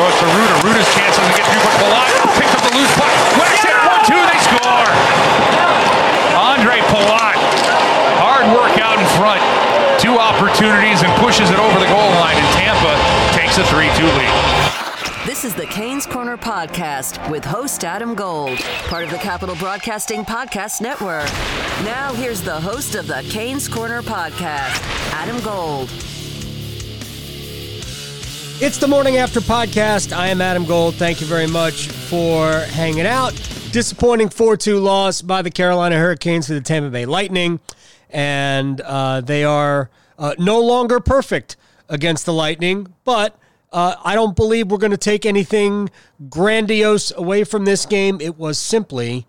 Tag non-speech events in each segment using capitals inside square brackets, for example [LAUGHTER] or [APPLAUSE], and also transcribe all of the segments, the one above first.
Throw it to Rutta. Rutta's chance doesn't get through, but Palat picks up the loose puck. West hit one, two, they score. Andre Palat, hard work out in front. Two opportunities and pushes it over the goal line, and Tampa takes a 3-2 lead. This is the Canes Corner Podcast with host Adam Gold, part of the Capital Broadcasting Podcast Network. Now, here's the host of the Canes Corner Podcast, Adam Gold. It's the morning after podcast. I am Adam Gold. Thank you very much for hanging out. Disappointing 4 2 loss by the Carolina Hurricanes to the Tampa Bay Lightning. And uh, they are uh, no longer perfect against the Lightning, but uh, I don't believe we're going to take anything grandiose away from this game. It was simply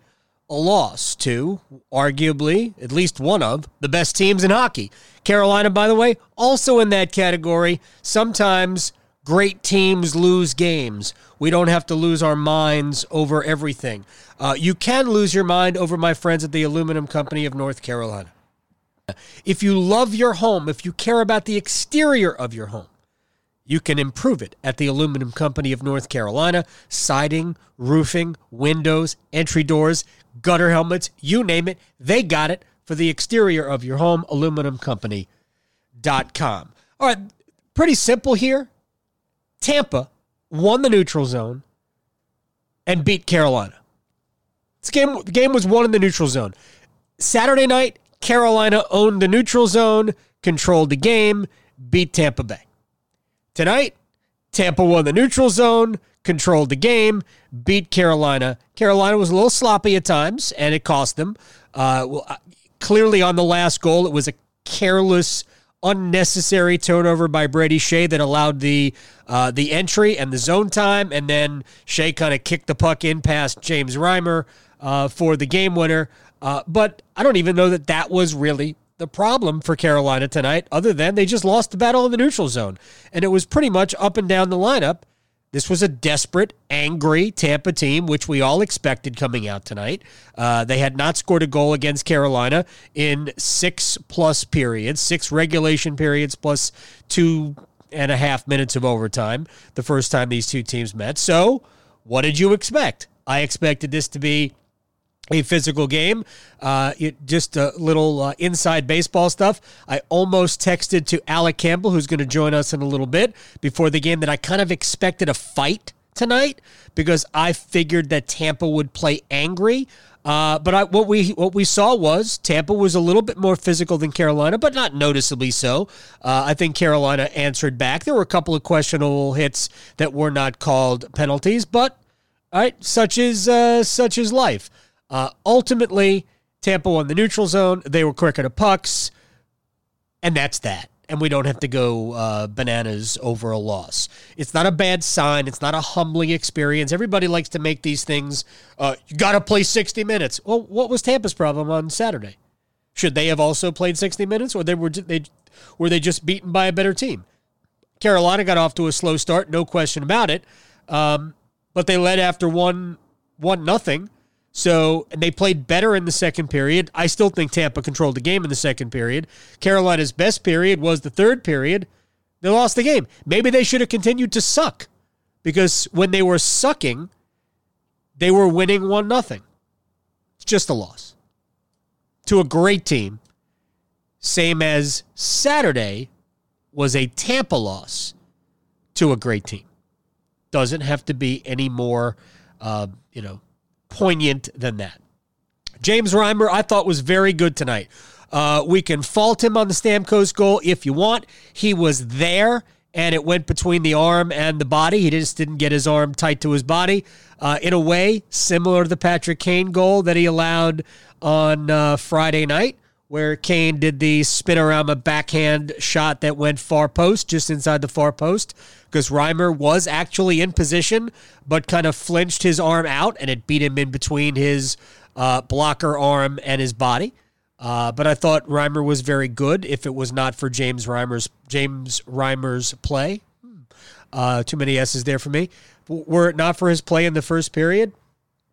a loss to, arguably, at least one of the best teams in hockey. Carolina, by the way, also in that category. Sometimes great teams lose games. We don't have to lose our minds over everything. Uh, you can lose your mind over my friends at the Aluminum Company of North Carolina. If you love your home, if you care about the exterior of your home, you can improve it at the Aluminum Company of North Carolina. Siding, roofing, windows, entry doors, gutter helmets, you name it, they got it for the exterior of your home. AluminumCompany.com. All right, pretty simple here. Tampa won the neutral zone and beat Carolina. This game, the game was won in the neutral zone. Saturday night, Carolina owned the neutral zone, controlled the game, beat Tampa Bay. Tonight, Tampa won the neutral zone, controlled the game, beat Carolina. Carolina was a little sloppy at times, and it cost them. Uh, well, uh, clearly, on the last goal, it was a careless, unnecessary turnover by Brady Skjei that allowed the uh, the entry and the zone time, and then Shea kind of kicked the puck in past James Reimer uh, for the game winner. Uh, but I don't even know that that was really the problem for Carolina tonight, other than they just lost the battle in the neutral zone. And it was pretty much up and down the lineup. This was a desperate, angry Tampa team, which we all expected coming out tonight. Uh, they had not scored a goal against Carolina in six plus periods, six regulation periods plus two and a half minutes of overtime the first time these two teams met. So, what did you expect? I expected this to be a physical game. Uh, it, just a little uh, inside baseball stuff. I almost texted to Alec Campbell, who's going to join us in a little bit, before the game that I kind of expected a fight tonight because I figured that Tampa would play angry. Uh, but I, what we what we saw was Tampa was a little bit more physical than Carolina, but not noticeably so. Uh, I think Carolina answered back. There were a couple of questionable hits that were not called penalties, but all right, such is uh, such is life. Uh, ultimately, Tampa won the neutral zone. They were quicker to pucks, and that's that. And we don't have to go uh, bananas over a loss. It's not a bad sign. It's not a humbling experience. Everybody likes to make these things. Uh, you got to play 60 minutes. Well, what was Tampa's problem on Saturday? Should they have also played 60 minutes, or they were they were they just beaten by a better team? Carolina got off to a slow start, no question about it. Um, but they led after one one nothing. So they played better in the second period. I still think Tampa controlled the game in the second period. Carolina's best period was the third period. They lost the game. Maybe they should have continued to suck because when they were sucking, they were winning one nothing. It's just a loss to a great team. Same as Saturday was a Tampa loss to a great team. Doesn't have to be any more, uh, you know, poignant than that. James Reimer, I thought was very good tonight. Uh, we can fault him on the Stamkos goal if you want. He was there and it went between the arm and the body. He just didn't get his arm tight to his body. Uh, in a way, similar to the Patrick Kane goal that he allowed on uh, Friday night, where Kane did the spin around a backhand shot that went far post, just inside the far post, because Reimer was actually in position, but kind of flinched his arm out and it beat him in between his uh, blocker arm and his body. Uh, but I thought Reimer was very good. If it was not for James Reimer's James Reimer's play, uh, too many S's there for me. Were it not for his play in the first period,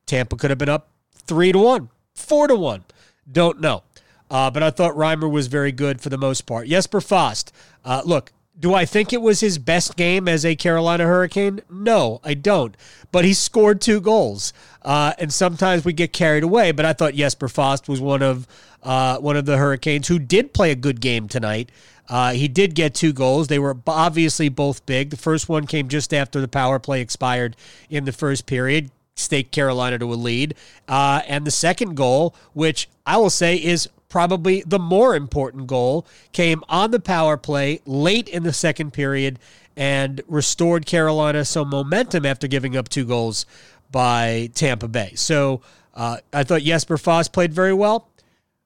Tampa could have been up three to one, four to one. Don't know. Uh, but I thought Reimer was very good for the most part. Jesper Fast. Uh, look, do I think it was his best game as a Carolina Hurricane? No, I don't. But he scored two goals, uh, and sometimes we get carried away. But I thought Jesper Fast was one of uh, one of the Hurricanes who did play a good game tonight. Uh, he did get two goals. They were obviously both big. The first one came just after the power play expired in the first period, staked Carolina to a lead. Uh, and the second goal, which I will say is probably the more important goal, came on the power play late in the second period and restored Carolina some momentum after giving up two goals by Tampa Bay. So uh, I thought Jesper Fast played very well.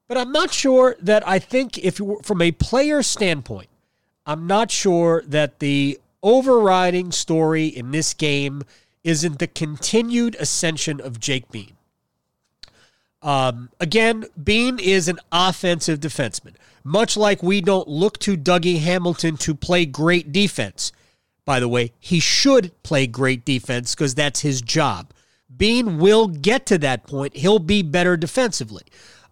But I'm not sure that I think if from a player standpoint, I'm not sure that the overriding story in this game isn't the continued ascension of Jake Bean. Um, again, Bean is an offensive defenseman. Much like we don't look to Dougie Hamilton to play great defense. By the way, he should play great defense because that's his job. Bean will get to that point. He'll be better defensively.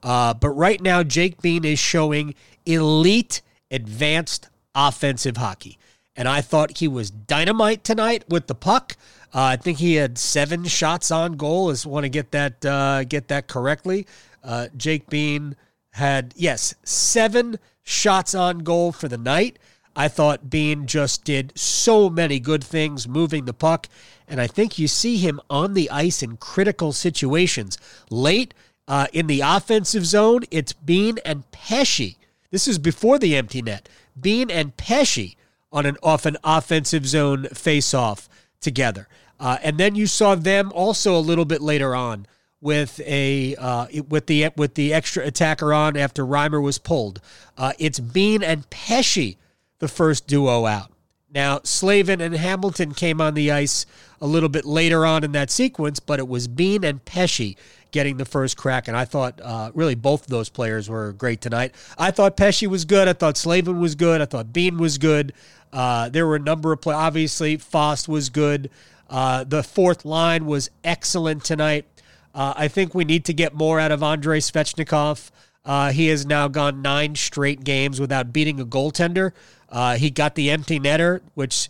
Uh, but right now, Jake Bean is showing elite, advanced offensive hockey. And I thought he was dynamite tonight with the puck. Uh, I think he had seven shots on goal. I just want to get that uh, get that correctly. Uh, Jake Bean had yes seven shots on goal for the night. I thought Bean just did so many good things moving the puck, and I think you see him on the ice in critical situations late uh, in the offensive zone, it's Bean and Pesce. This is before the empty net. Bean and Pesce on an off an offensive zone face-off together. Uh, and then you saw them also a little bit later on with a uh, with the with the extra attacker on after Reimer was pulled. Uh, it's Bean and Pesce, the first duo out. Now Slavin and Hamilton came on the ice a little bit later on in that sequence, but it was Bean and Pesce getting the first crack. And I thought uh, really both of those players were great tonight. I thought Pesce was good. I thought Slavin was good. I thought Bean was good. Uh, there were a number of players. Obviously, Fast was good. Uh, the fourth line was excellent tonight. Uh, I think we need to get more out of Andrei Svechnikov. Uh, he has now gone nine straight games without beating a goaltender. Uh, he got the empty netter, which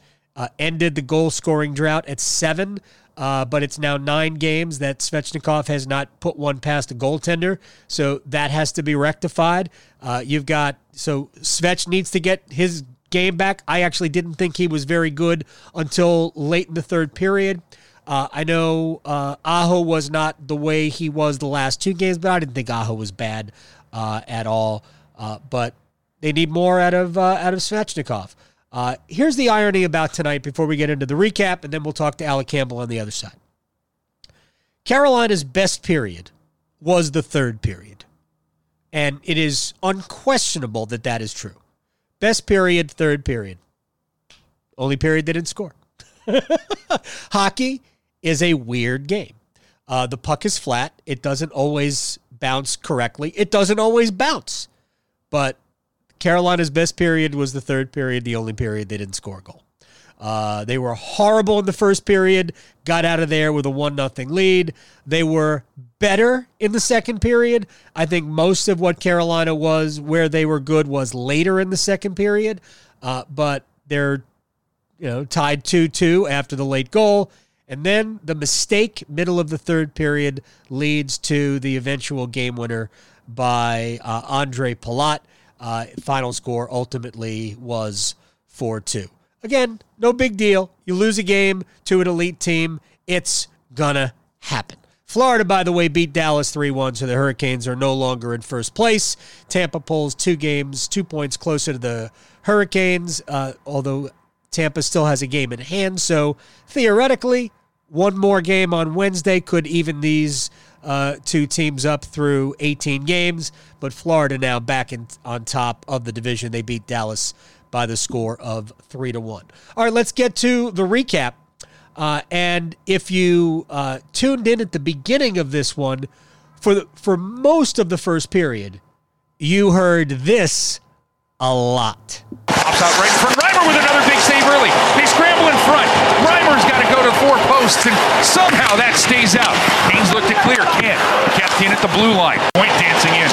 ended the goal scoring drought at seven. Uh, but it's now nine games that Svechnikov has not put one past a goaltender. So that has to be rectified. Uh, you've got, so Svech needs to get his game back. I actually didn't think he was very good until late in the third period. Uh, I know uh, Aho was not the way he was the last two games, but I didn't think Aho was bad uh, at all. Uh, but they need more out of uh, out of Svechnikov. Uh, here's the irony about tonight before we get into the recap, and then we'll talk to Alec Campbell on the other side. Carolina's best period was the third period. And it is unquestionable that that is true. Best period, third period. Only period they didn't score. [LAUGHS] Hockey is a weird game. Uh, the puck is flat. It doesn't always bounce correctly. It doesn't always bounce. But Carolina's best period was the third period, the only period they didn't score a goal. Uh, they were horrible in the first period, got out of there with a 1 nothing lead. They were better in the second period. I think most of what Carolina was, where they were good, was later in the second period. Uh, but they're you know tied 2 2 after the late goal. And then the mistake, middle of the third period, leads to the eventual game winner by uh, Andre Palat. Uh, final score ultimately was 4 2. Again, no big deal. You lose a game to an elite team, it's gonna happen. Florida, by the way, beat Dallas 3 1, so the Hurricanes are no longer in first place. Tampa pulls two games, two points closer to the Hurricanes, uh, although Tampa still has a game in hand. So theoretically, one more game on Wednesday could even these uh, two teams up through 18 games, but Florida now back in, on top of the division. They beat Dallas by the score of three to one. All right, let's get to the recap. Uh, and if you uh, tuned in at the beginning of this one, for the, for most of the first period, you heard this a lot. Pops out right in front. Reimer with another big save early. They scramble in front. Reimer's got to go to four posts, and somehow that stays out. Haynes looked to clear. Can't. Kept in at the blue line. Point dancing in.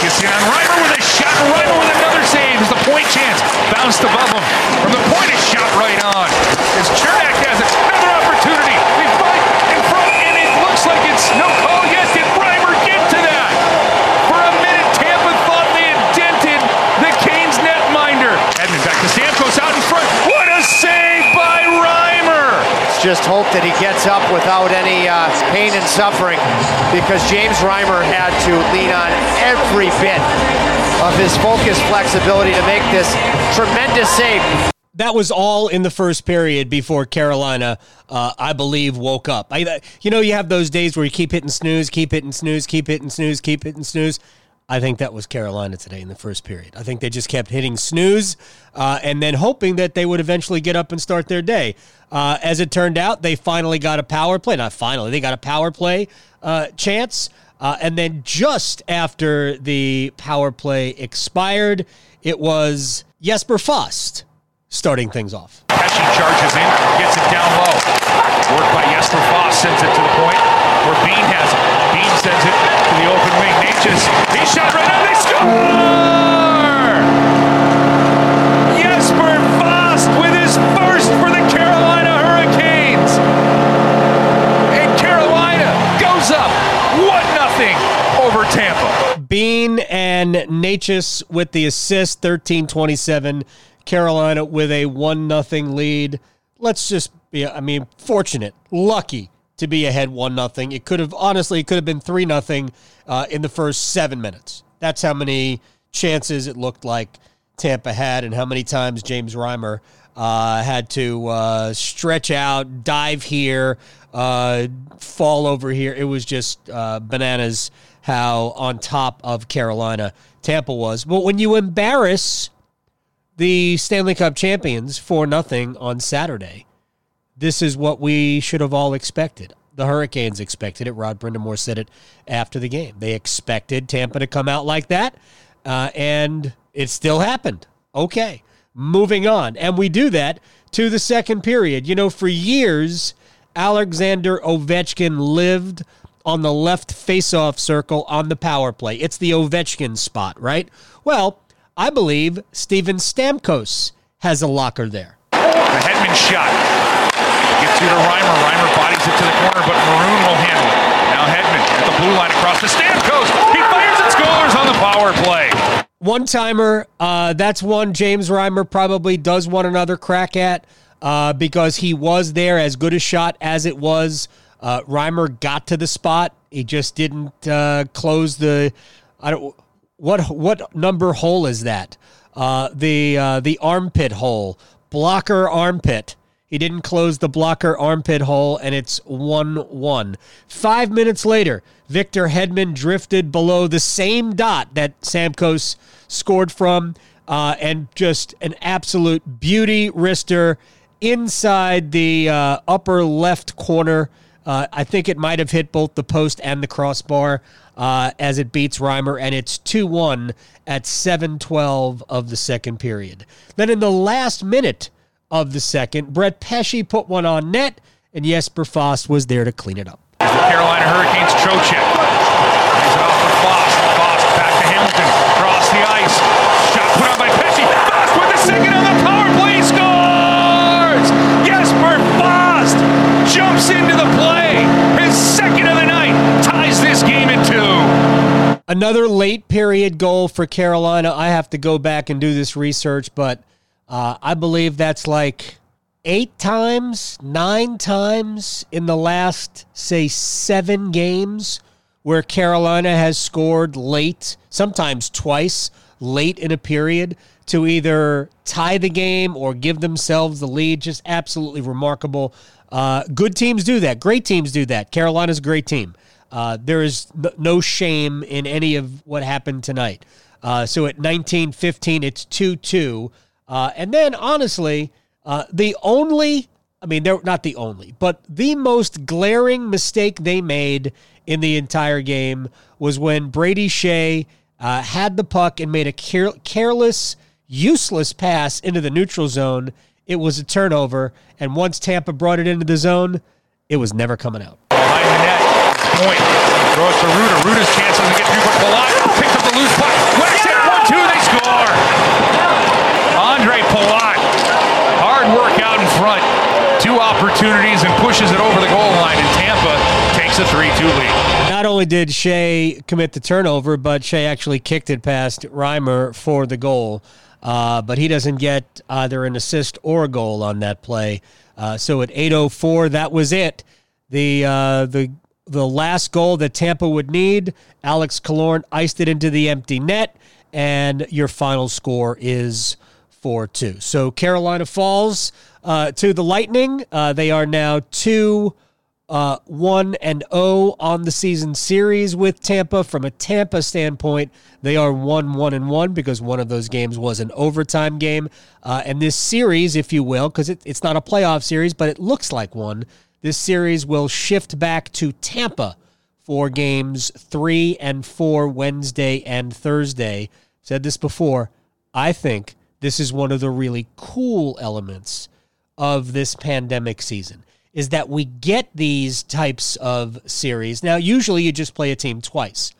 Gets in on Reimer with a shot. Reimer with another save. Is the point chance. Bounced above him. From the point, is shot right on. As Cernak has it. Another opportunity. They fight in front, and it looks like it's no call yet. Did Reimer get to that? For a minute, Tampa thought they had dented the Canes netminder. Hedman back to Stamkos out in front. What a save by Reimer! Just hope that he gets up without any uh, pain and suffering because James Reimer had to lean on every bit of his focus flexibility to make this tremendous save. That was all in the first period before Carolina, uh, I believe, woke up. I, you know, you have those days where you keep hitting snooze, keep hitting snooze, keep hitting snooze, keep hitting snooze. I think that was Carolina today in the first period. I think they just kept hitting snooze uh, and then hoping that they would eventually get up and start their day. Uh, as it turned out, they finally got a power play. Not finally, they got a power play uh, chance. Uh, and then just after the power play expired, it was Jesper Fast starting things off. Pesce charges in, gets it down low. Work by Jesper Fast sends it to the point where Bean has it. Bean sends it to the open wing. Necas, he shot right on, they score! Jesper Fast with his first for the Carolina Hurricanes. And Carolina goes up 1-0 over Tampa. Bean and Necas with the assist, 13-27. Carolina with a one nothing lead. Let's just be I mean, fortunate, lucky to be ahead one nothing. It could have honestly it could have been three nothing uh, in the first seven minutes. That's how many chances it looked like Tampa had, and how many times James Reimer uh, had to uh, stretch out, dive here, uh, fall over here. It was just uh, bananas how on top of Carolina Tampa was. But when you embarrass the Stanley Cup champions for nothing on Saturday. This is what we should have all expected. The Hurricanes expected it. Rod Brind'Amour said it after the game. They expected Tampa to come out like that, uh, and it still happened. Okay, moving on. And we do that to the second period. You know, for years, Alexander Ovechkin lived on the left faceoff circle on the power play. It's the Ovechkin spot, right? Well, I believe Steven Stamkos has a locker there. The Hedman shot. Gets you to Reimer. Reimer bodies it to the corner, but Maroon will handle it. Now Hedman at the blue line across the Stamkos. He fires and scores on the power play. One timer. Uh, that's one James Reimer probably does want another crack at uh, because he was there as good a shot as it was. Uh, Reimer got to the spot. He just didn't uh, close the. I don't. What what number hole is that? Uh, the uh, the armpit hole, blocker armpit. He didn't close the blocker armpit hole, and it's one one. Five minutes later, Victor Hedman drifted below the same dot that Stamkos scored from, uh, and just an absolute beauty wrister inside the uh, upper left corner. Uh, I think it might have hit both the post and the crossbar uh, as it beats Reimer, and it's 2 1 at 7 12 of the second period. Then in the last minute of the second, Brett Pesce put one on net, and Jesper Fast was there to clean it up. The Carolina Hurricanes Trocheck. He's off for Fast. Fast back to Hamilton. Across the ice. Shot put on by Pesce. Fast with the second on the power play. Scores! Jesper Fast jumps into the play. His second of the night ties this game in two. Another late period goal for Carolina. I have to go back and do this research, but uh, I believe that's like eight times, nine times in the last, say, seven games where Carolina has scored late, sometimes twice late in a period to either tie the game or give themselves the lead. Just absolutely remarkable. Uh, good teams do that. Great teams do that. Carolina's a great team. Uh, there is no shame in any of what happened tonight. Uh, so at 1915, it's 2 2. Uh, and then, honestly, uh, the only, I mean, they're not the only, but the most glaring mistake they made in the entire game was when Brady Skjei uh, had the puck and made a care- careless, useless pass into the neutral zone. It was a turnover. And once Tampa brought it into the zone, it was never coming out. Point. Throws to Rutta. Rutta's chance doesn't get through, but Palat picks up the loose puck. West hit one, two, they score. Andre Palat. Hard work out in front. Two opportunities and pushes it over the goal line, and Tampa takes a 3 2 lead. Not only did Skjei commit the turnover, but Skjei actually kicked it past Reimer for the goal. Uh, but he doesn't get either an assist or a goal on that play. Uh, so at 8:04, that was it. The uh, the the last goal that Tampa would need, Alex Killorn iced it into the empty net, and your final score is 4 2. So Carolina falls uh, to the Lightning. Uh, they are now 2 uh, 1 and 0 on the season series with Tampa. From a Tampa standpoint, they are 1 1 and 1 because one of those games was an overtime game. Uh, and this series, if you will, because it, it's not a playoff series, but it looks like one this series will shift back to Tampa for games three and four Wednesday and Thursday. Said this before. I think this is one of the really cool elements of this pandemic season is that we get these types of series. Now, usually you just play a team twice,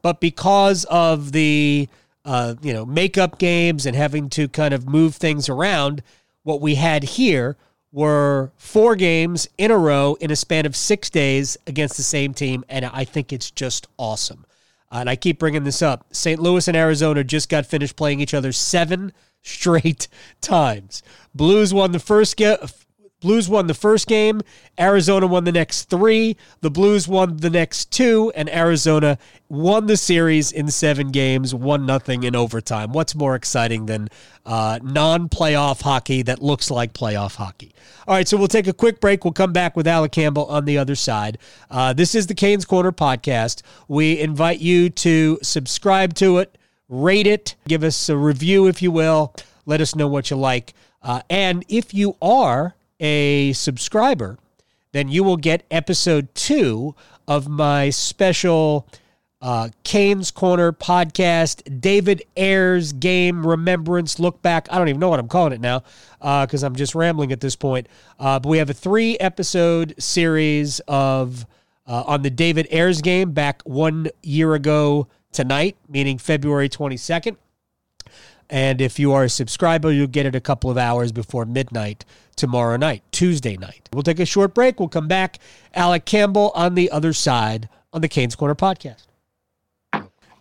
but because of the uh, you know makeup games and having to kind of move things around, what we had here were four games in a row in a span of six days against the same team, and I think it's just awesome. And I keep bringing this up. St. Louis and Arizona just got finished playing each other seven [LAUGHS] straight times. Blues won the first ge- Blues won the first game. Arizona won the next three. The Blues won the next two, and Arizona won the series in seven games, one nothing in overtime. What's more exciting than uh, non-playoff hockey that looks like playoff hockey? All right, so we'll take a quick break. We'll come back with Alec Campbell on the other side. Uh, this is the Canes Corner podcast. We invite you to subscribe to it, rate it, give us a review if you will. Let us know what you like. Uh, and if you are a subscriber, then you will get episode two of my special uh, Canes Corner podcast, David Ayres game remembrance look back. I don't even know what I'm calling it now because uh, I'm just rambling at this point. Uh, but we have a three episode series of uh, on the David Ayres game back one year ago tonight, meaning February 22nd. And if you are a subscriber, you'll get it a couple of hours before midnight tomorrow night, Tuesday night. We'll take a short break. We'll come back. Alec Campbell on the other side on the Canes Corner podcast.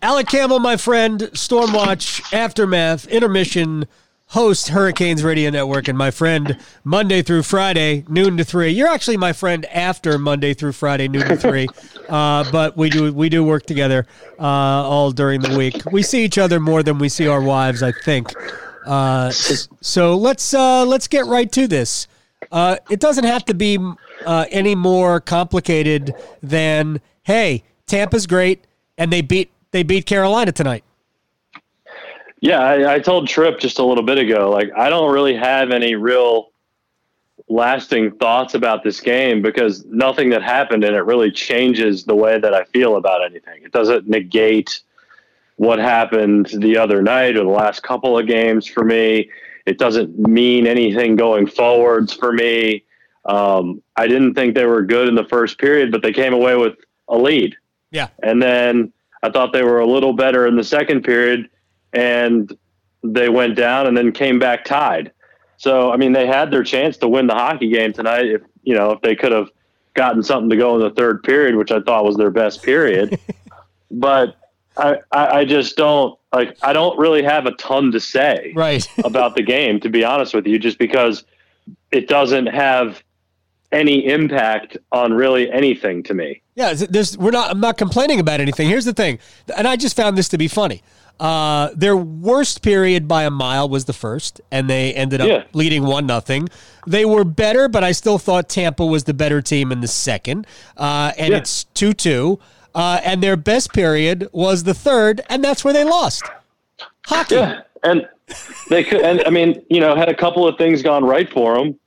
Alec Campbell, my friend, Stormwatch, Aftermath, Intermission, host Hurricanes Radio Network, and my friend Monday through Friday, noon to three. You're actually my friend after Monday through Friday, noon to three, [LAUGHS] uh, but we do we do work together uh, all during the week. We see each other more than we see our wives, I think. Uh, so let's uh, let's get right to this. Uh, it doesn't have to be uh, any more complicated than hey, Tampa's great, and they beat they beat Carolina tonight. Yeah, I, I told Trip just a little bit ago, like I don't really have any real lasting thoughts about this game because nothing that happened in it really changes the way that I feel about anything. It doesn't negate what happened the other night or the last couple of games for me. It doesn't mean anything going forwards for me. Um, I didn't think they were good in the first period, but they came away with a lead. Yeah. And then I thought they were a little better in the second period and they went down and then came back tied. So I mean, they had their chance to win the hockey game tonight. If you know, if they could have gotten something to go in the third period, which I thought was their best period. [LAUGHS] but I, I just don't like. I don't really have a ton to say right. [LAUGHS] about the game, to be honest with you, just because it doesn't have any impact on really anything to me. Yeah, there's we're not. I'm not complaining about anything. Here's the thing, and I just found this to be funny. Uh, their worst period by a mile was the first, and they ended up Yeah. leading one nothing. They were better, but I still thought Tampa was the better team in the second. Uh, and Yeah. it's two two. Uh, and their best period was the third, and that's where they lost. Hockey. Yeah, and they could, and I mean, you know, had a couple of things gone right for them,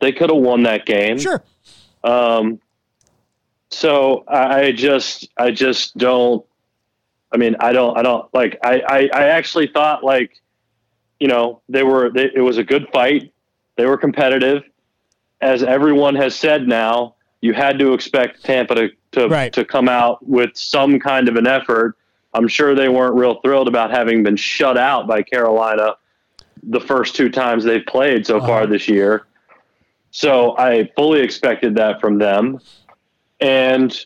they could have won that game. Sure. Um, so I, I just, I just don't. I mean, I don't, I don't like. I, I, I actually thought like, you know, they were. They, it was a good fight. They were competitive, as everyone has said. Now you had to expect Tampa to to, Right. to come out with some kind of an effort. I'm sure they weren't real thrilled about having been shut out by Carolina the first two times they've played so far uh-huh. this year. So I fully expected that from them. And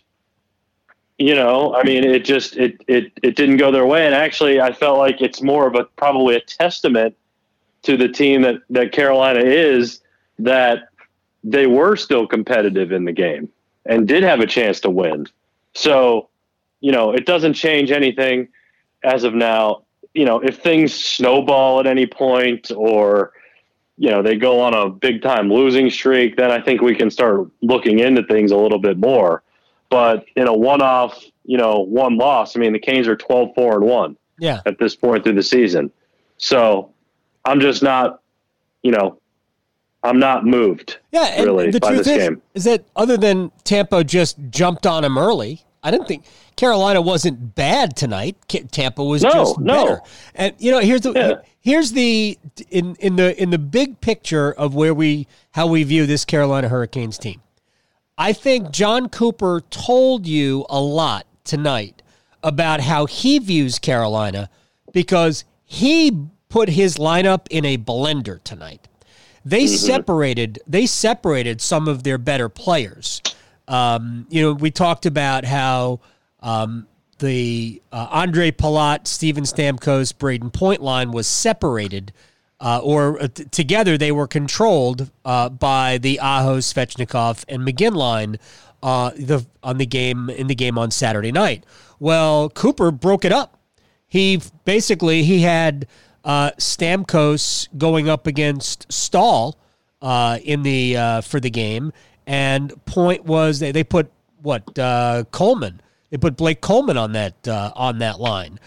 you know, I mean it just it it it didn't go their way and actually I felt like it's more of a probably a testament to the team that that Carolina is that they were still competitive in the game and did have a chance to win. So, you know, it doesn't change anything as of now. You know, if things snowball at any point or you know they go on a big time losing streak, then I think we can start looking into things a little bit more. But in a one off, you know, one loss, I mean the Canes are 12 4 and 1 Yeah. at this point through the season. So I'm just not, you know, I'm not moved. Yeah, really, the by truth this is, game. is that other than Tampa just jumped on him early, I didn't think Carolina wasn't bad tonight. Tampa was No, just no. better. And you know, here's the Yeah. here's the in in the in the big picture of where we how we view this Carolina Hurricanes team. I think Jon Cooper told you a lot tonight about how he views Carolina because he put his lineup in a blender tonight. They separated they separated some of their better players. Um, you know, we talked about how um, the uh, Andre Palat, Steven Stamkos, Brayden Point line was separated, uh, or uh, t- together they were controlled uh, by the Aho, Svechnikov, and McGinn line uh, the on the game in the game on Saturday night. Well, Cooper broke it up. He basically he had uh, Stamkos going up against Staal uh, in the for the game, and point was they, they put what Coleman they put Blake Coleman on that on that line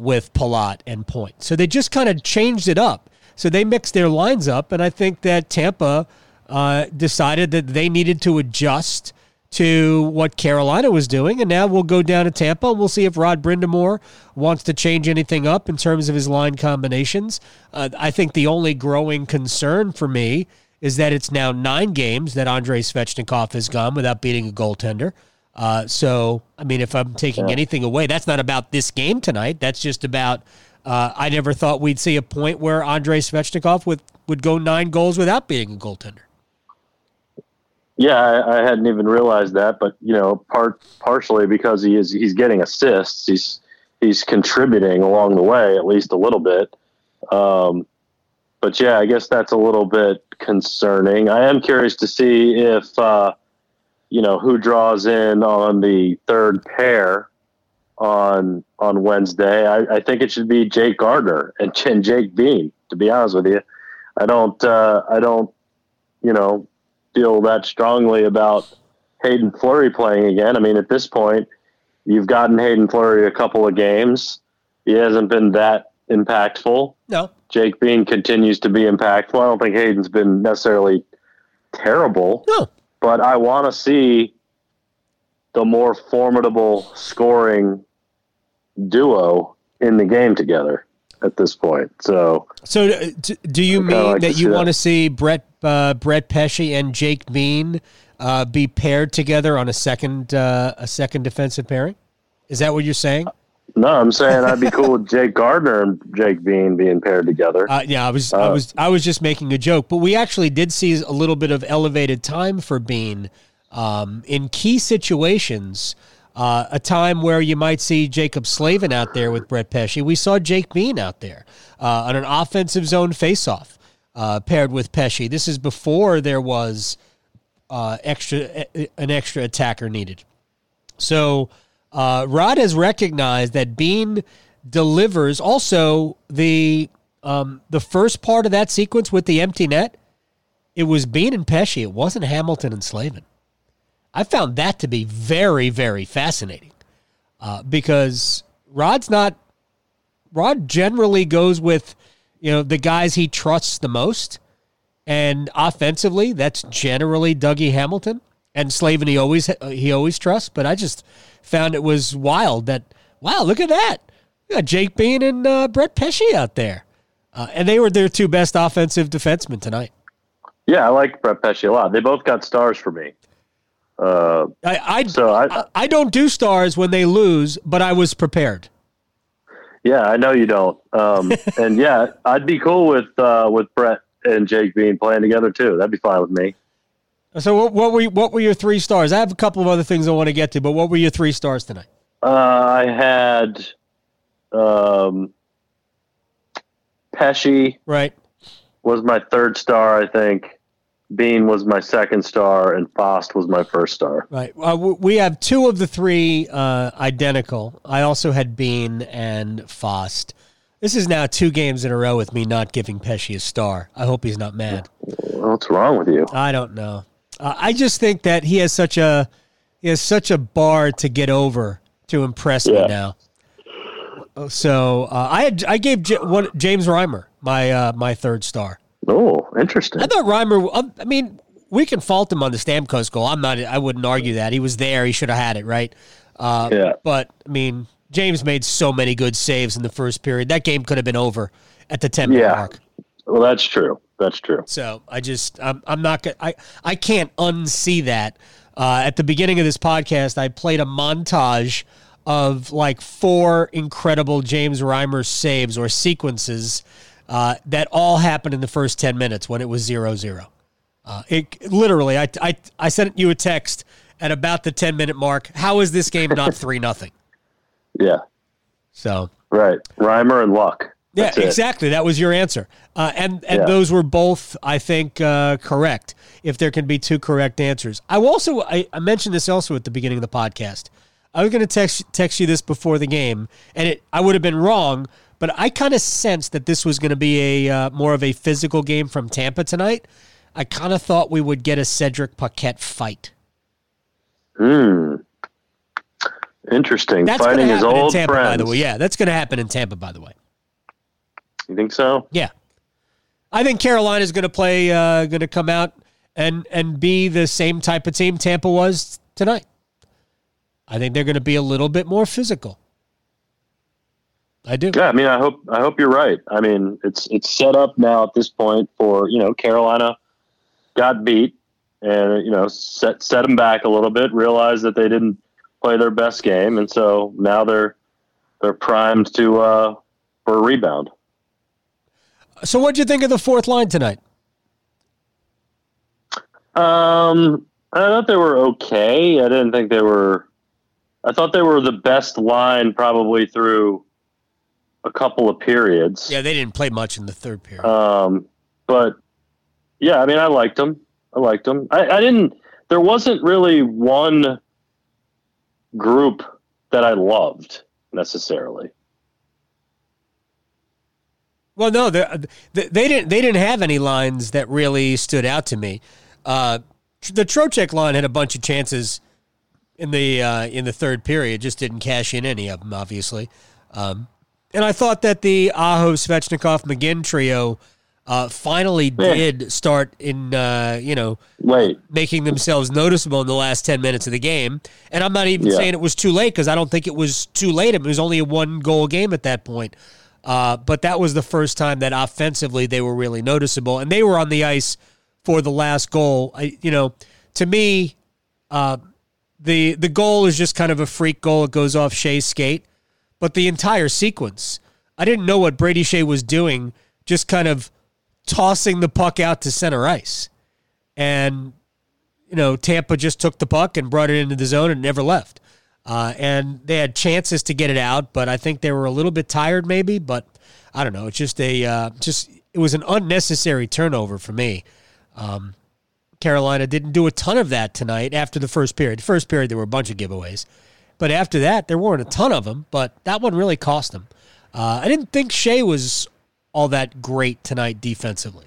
with Palat and Point. So they just kind of changed it up. So they mixed their lines up, and I think that Tampa uh, decided that they needed to adjust to what Carolina was doing, and now we'll go down to Tampa and we'll see if Rod Brind'Amour wants to change anything up in terms of his line combinations. Uh, I think the only growing concern for me is that it's now nine games that Andrei Svechnikov has gone without beating a goaltender. Uh, so, I mean, if I'm taking anything away, that's not about this game tonight. That's just about. Uh, I never thought we'd see a point where Andrei Svechnikov would, would go nine goals without being a goaltender. Yeah, I, I hadn't even realized that, but you know, part partially because he is he's getting assists, he's he's contributing along the way at least a little bit. Um, but yeah, I guess that's a little bit concerning. I am curious to see if uh, you know who draws in on the third pair on on Wednesday. I, I think it should be Jake Gardiner and, and Jake Bean. To be honest with you, I don't uh, I don't you know feel that strongly about Haydn Fleury playing again. I mean, at this point, you've gotten Haydn Fleury a couple of games. He hasn't been that impactful. No. Jake Bean continues to be impactful. I don't think Hayden's been necessarily terrible, No. but I want to see the more formidable scoring duo in the game together at this point. So, So, uh, do you mean like that you want to see Brett uh, Brett Pesce and Jake Bean uh, be paired together on a second uh, a second defensive pairing? Is that what you're saying? no, I'm saying I'd be cool with [LAUGHS] Jake Gardiner and Jake Bean being paired together. Uh, yeah, I was I Uh, was I was just making a joke, but we actually did see a little bit of elevated time for Bean um, in key situations. Uh, a time where you might see Jaccob Slavin out there with Brett Pesce. We saw Jake Bean out there uh, on an offensive zone faceoff uh, paired with Pesce. This is before there was uh, extra an extra attacker needed. So uh, Rod has recognized that Bean delivers. Also, the um, the first part of that sequence with the empty net, it was Bean and Pesce. It wasn't Hamilton and Slavin. I found that to be very, very fascinating uh, because Rod's not. Rod generally goes with, you know, the guys he trusts the most, and offensively, that's generally Dougie Hamilton and Slavin. He always he always trusts. But I just found it was wild that wow, look at that, we got Jake Bean and uh, Brett Pesce out there, uh, and they were their two best offensive defensemen tonight. Yeah, I like Brett Pesce a lot. They both got stars for me. Uh, I I, So I- I don't do stars when they lose, but I was prepared. yeah, I know you don't. Um, [LAUGHS] and yeah, I'd be cool with uh, with Brett and Jake being playing together too. That'd be fine with me. So what, what were what were your three stars? I have a couple of other things I want to get to, but what were your three stars tonight? Uh, I had um, Pesce Right. was my third star, I think. Bean was my second star, and Fast was my first star. Right. Uh, we have two of the three uh, identical. I also had Bean and Fast. This is now two games in a row with me not giving Pesce a star. I hope he's not mad. What's wrong with you? I don't know. Uh, I just think that he has such a he has such a bar to get over to impress me now. So uh, I had I gave J- one, James Reimer my uh, my third star. Oh, interesting. I thought Reimer. uh, I mean, we can fault him on the Stamkos goal. I'm not. I wouldn't argue that he was there. He should have had it right. Uh, Yeah. But I mean, James made so many good saves in the first period. That game could have been over at the 10 minute Yeah. mark. Well, that's true. That's true. So I just I'm I'm not gonna I I can't unsee that. Uh, at the beginning of this podcast, I played a montage of like four incredible James Reimer saves or sequences uh, that all happened in the first ten minutes when it was zero zero. Uh, it literally, I, I I sent you a text at about the ten minute mark. How is this game not [LAUGHS] three nothing? Yeah. So Right. Reimer and Luck. yeah, That's it. exactly. That was your answer, uh, and and Yeah. those were both, I think, uh, correct. If there can be two correct answers, I also I, I mentioned this also at the beginning of the podcast. I was going to text text you this before the game, and it I would have been wrong, but I kind of sensed that this was going to be a uh, more of a physical game from Tampa tonight. I kind of thought we would get a Cedric Paquette fight. Hmm. Interesting. That's going to Fighting his happen in old Tampa, friends. by the way. Yeah, that's going to happen in Tampa, by the way. You think so? Yeah, I think Carolina's going to play, uh, going to come out and and be the same type of team Tampa was tonight. I think they're going to be a little bit more physical. I do. Yeah, I mean, I hope I hope you're right. I mean, it's it's set up now at this point for you know Carolina got beat and you know set set them back a little bit, realized that they didn't play their best game, and so now they're they're primed to uh, for a rebound. So, what do you think of the fourth line tonight? Um, I thought they were okay. I didn't think they were. I thought they were the best line probably through a couple of periods. Yeah, they didn't play much in the third period. Um, but yeah, I mean, I liked them. I liked them. I, I didn't. There wasn't really one group that I loved necessarily. Well, no, they, they didn't. They didn't have any lines that really stood out to me. Uh, the Trocheck line had a bunch of chances in the uh, in the third period, just didn't cash in any of them, obviously. Um, and I thought that the Aho Svechnikov McGinn trio uh, finally Yeah. did start in uh, you know Wait, making themselves noticeable in the last 10 minutes of the game. And I'm not even Yeah. saying it was too late because I don't think it was too late. It was only a one goal game at that point. Uh, but that was the first time that offensively they were really noticeable. And they were on the ice for the last goal. I, you know, to me, uh, the the goal is just kind of a freak goal. It goes off Skjei's skate. But the entire sequence, I didn't know what Brady Skjei was doing, just kind of tossing the puck out to center ice. And you know, Tampa just took the puck and brought it into the zone and never left. Uh, and they had chances to get it out, but I think they were a little bit tired, maybe. But I don't know. It's just a uh, just it was an unnecessary turnover for me. Um, Carolina didn't do a ton of that tonight after the first period. First period there were a bunch of giveaways, but after that there weren't a ton of them. But that one really cost them. Uh, I didn't think Skjei was all that great tonight defensively.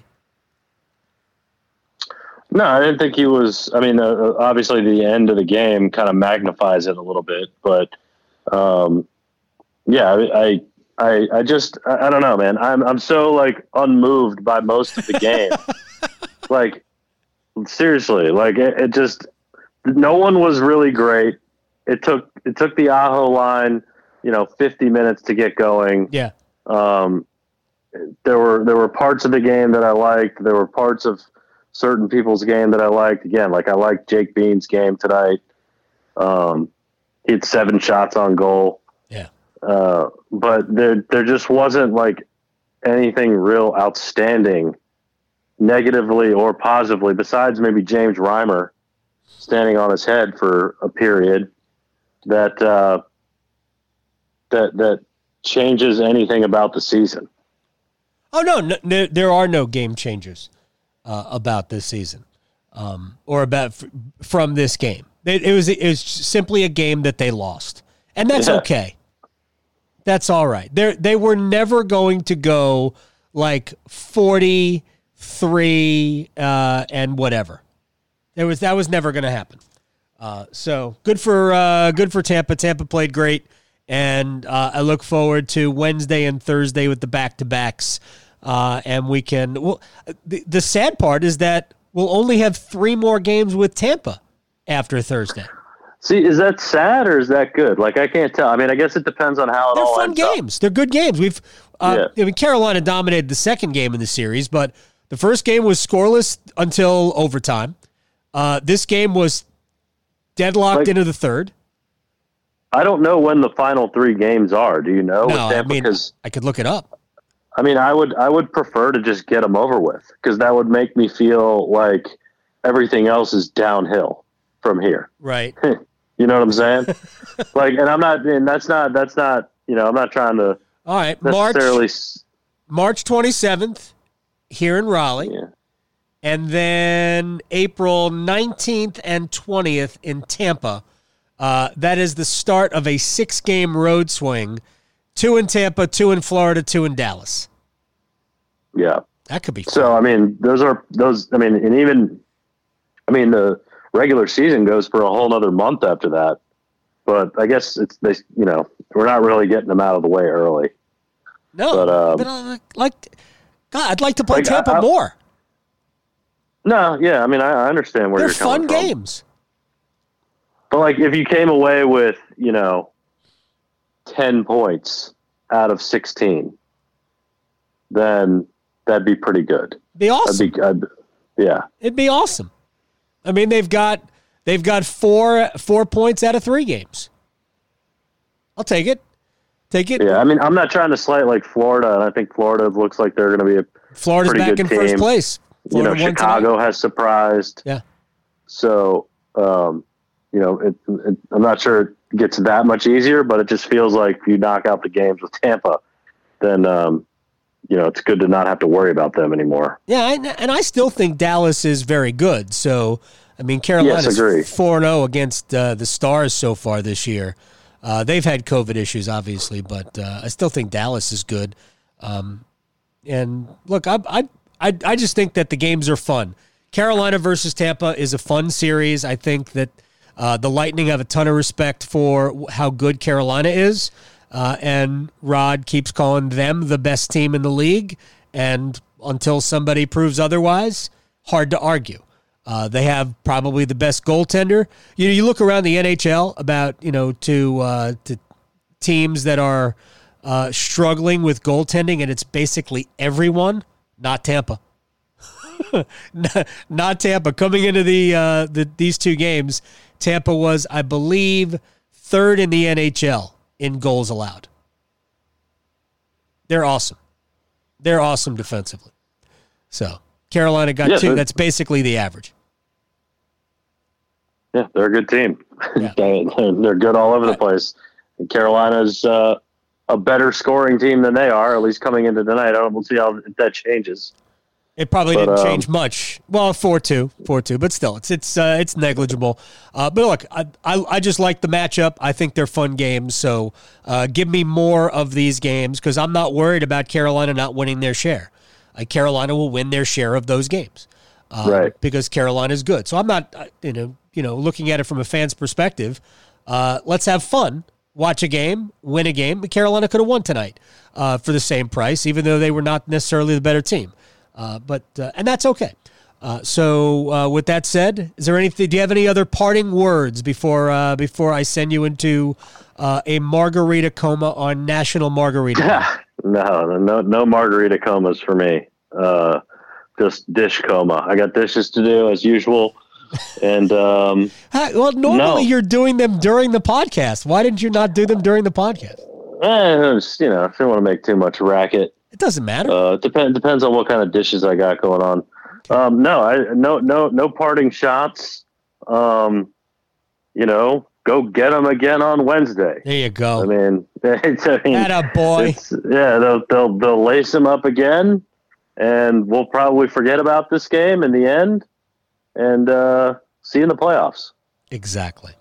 No, I didn't think he was. I mean, uh, obviously, the end of the game kind of magnifies it a little bit, but um, yeah, I, I, I just, I, I don't know, man. I'm, I'm so like unmoved by most of the game. [LAUGHS] like, seriously, like it, it just, no one was really great. It took, it took the Aho line, you know, 50 minutes to get going. Yeah. Um, there were there were parts of the game that I liked. There were parts of certain people's game that I liked. Again, like I liked Jake Bean's game tonight. Um, he had seven shots on goal. Yeah. Uh, but there there just wasn't like anything real outstanding, negatively or positively, besides maybe James Reimer standing on his head for a period that uh, that that changes anything about the season. Oh no, no, no there are no game changers uh, about this season, um, or about f- from this game. It, it, was it was simply a game that they lost, and that's Yeah. okay. That's all right. They they were never going to go like forty three uh, and whatever. There was that was never going to happen. Uh, so good for uh, good for Tampa. Tampa played great, and uh, I look forward to Wednesday and Thursday with the back to backs. Uh, and we can. Well, the, the sad part is that we'll only have three more games with Tampa after Thursday. See, is that sad or is that good? Like I can't tell. I mean, I guess it depends on how it They're all fun ends up. games. They're good games. We've. Uh, Yeah. I mean, Carolina dominated the second game in the series, but the first game was scoreless until overtime. Uh, this game was deadlocked Like- into the third. I don't know when the final three games are. Do you know? No, I mean, because I could look it up. I mean, I would I would prefer to just get them over with because that would make me feel like everything else is downhill from here. Right. [LAUGHS] You know what I'm saying? [LAUGHS] like, and I'm not, and that's not that's not you know I'm not trying to All right. March March 27th here in Raleigh. Yeah. And then April 19th and 20th in Tampa. Uh, that is the start of a six game road swing. Two in Tampa, two in Florida, two in Dallas. Yeah. That could be fun. So I mean, those are those. I mean, and even, I mean, the regular season goes for a whole nother month after that. But I guess it's they. You know, we're not really getting them out of the way early. no, but, um, but uh, like, God, I'd like to play like, Tampa I- I- more. No, yeah, I mean, I, I understand where They're you're coming fun from. games. But like, if you came away with you know, ten points out of sixteen, then that'd be pretty good. Be awesome. Be, I'd, yeah, It'd be awesome. I mean, they've got they've got four four points out of three games. I'll take it. Take it. yeah. I mean, I'm not trying to slight like Florida, and I think Florida looks like they're going to be a Florida's pretty back good in first team. place. You know, Chicago tonight. has surprised. Yeah. So, um, you know, it, it, I'm not sure it gets that much easier, but it just feels like if you knock out the games with Tampa, then, um, you know, it's good to not have to worry about them anymore. Yeah, and, and I still think Dallas is very good. So, I mean, Carolina's agree. 4 0 against uh, the Stars so far this year. Uh, they've had COVID issues, obviously, but uh, I still think Dallas is good. Um, and look, I, I, I, I just think that the games are fun. Carolina versus Tampa is a fun series. I think that uh, the Lightning have a ton of respect for how good Carolina is. Uh, and Rod keeps calling them the best team in the league. And until somebody proves otherwise, hard to argue. Uh, they have probably the best goaltender. You know, you look around the NHL about you know to uh, to teams that are uh, struggling with goaltending, and it's basically everyone, not Tampa. [LAUGHS] not, Tampa. Coming into the, uh, the these two games, Tampa was, I believe, third in the NHL in goals allowed. They're awesome. They're awesome defensively. So Carolina got Yeah, two. That's basically the average. Yeah, they're a good team. Yeah. [LAUGHS] they, they're good all over the place. And Carolina's uh, a better scoring team than they are, at least coming into tonight. I don't, we'll see how that changes. It probably But, didn't um, change much. Well, four two, four two, but still, it's it's uh, it's negligible. Uh, but look, I, I I just like the matchup. I think they're fun games. So uh, give me more of these games because I'm not worried about Carolina not winning their share. Carolina will win their share of those games, uh, Right. Because Carolina is good. So I'm not uh, you know you know looking at it from a fan's perspective. Uh, let's have fun. Watch a game, win a game. Carolina could have won tonight uh, for the same price, even though they were not necessarily the better team. Uh, but uh, and that's okay. Uh, so uh, with that said, is there anything? Do you have any other parting words before uh, before I send you into a margarita coma on National Margarita? [LAUGHS] No, no, no margarita comas for me. Just dish coma. I got dishes to do as usual, and um, well, normally No. you're doing them during the podcast. Why didn't you not do them during the podcast? eh, just, you know, if you want to make too much racket, It doesn't matter. uh, depend depends on what kind of dishes I got going on. Um, no, I no no no parting shots. Um, you know, go get them again on Wednesday. there you go. I mean, it's, [LAUGHS] I mean, Atta boy. it's- yeah, they'll, they'll they'll lace them up again, and we'll probably forget about this game in the end, and uh, see you in the playoffs. Exactly.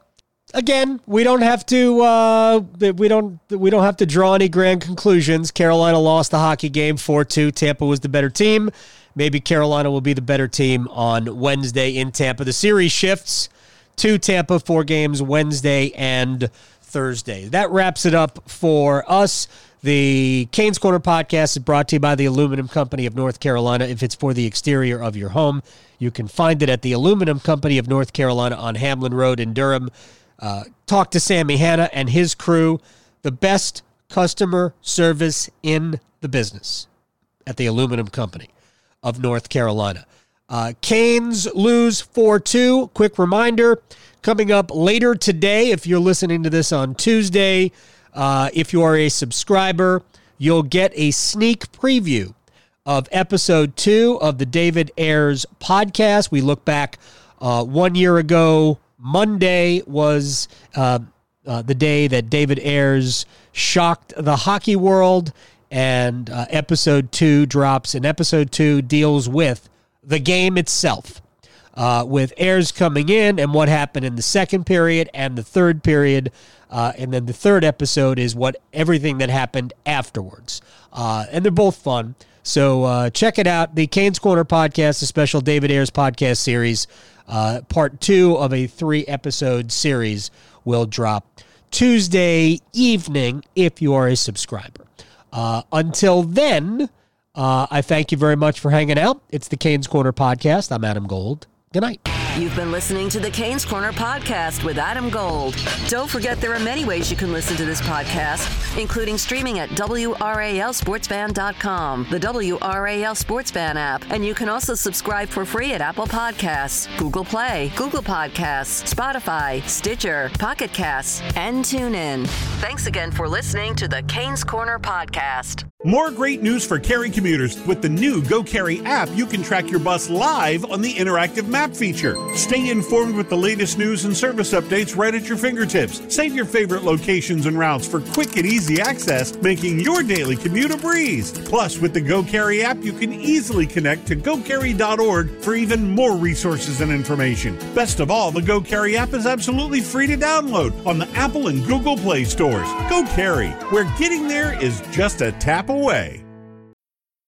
Again, we don't have to. Uh, we don't. We don't have to draw any grand conclusions. Carolina lost the hockey game four two. Tampa was the better team. Maybe Carolina will be the better team on Wednesday in Tampa. The series shifts to Tampa four games Wednesday and Thursday. That wraps it up for us. The Canes Corner podcast is brought to you by the Aluminum Company of North Carolina. If it's for the exterior of your home, you can find it at the Aluminum Company of North Carolina on Hamlin Road in Durham. Uh, talk to Sammy Hanna and his crew, the best customer service in the business at the Aluminum Company of North Carolina. Uh, Canes lose 4 2. Quick reminder coming up later today, if you're listening to this on Tuesday, uh, if you are a subscriber, you'll get a sneak preview of episode two of the David Ayres podcast. We look back uh, one year ago. Monday was uh, uh, the day that David Ayres shocked the hockey world, and uh, episode two drops. And episode two deals with the game itself, uh, with Ayres coming in and what happened in the second period and the third period. Uh, and then the third episode is what everything that happened afterwards. Uh, and they're both fun. So uh, check it out. The Canes Corner podcast, a special David Ayres podcast series, uh, part two of a three episode series, will drop Tuesday evening if you are a subscriber. Uh, until then, I thank you very much for hanging out. It's the Canes Corner podcast. I'm Adam Gold. Good night. You've been listening to the Canes Corner podcast with Adam Gold. Don't forget there are many ways you can listen to this podcast, including streaming at WRALSportsFan.com, the WRAL Sports Fan app, and you can also subscribe for free at Apple Podcasts, Google Play, Google Podcasts, Spotify, Stitcher, Pocket Casts, and TuneIn. Thanks again for listening to the Canes Corner podcast. More great news for Cary commuters. With the new Go Cary app, you can track your bus live on the interactive map feature. Stay informed with the latest news and service updates right at your fingertips. Save your favorite locations and routes for quick and easy access, making your daily commute a breeze. Plus, with the Go Cary app, you can easily connect to gocary.org for even more resources and information. Best of all, the Go Cary app is absolutely free to download on the Apple and Google Play stores. Go Cary, where getting there is just a tap away.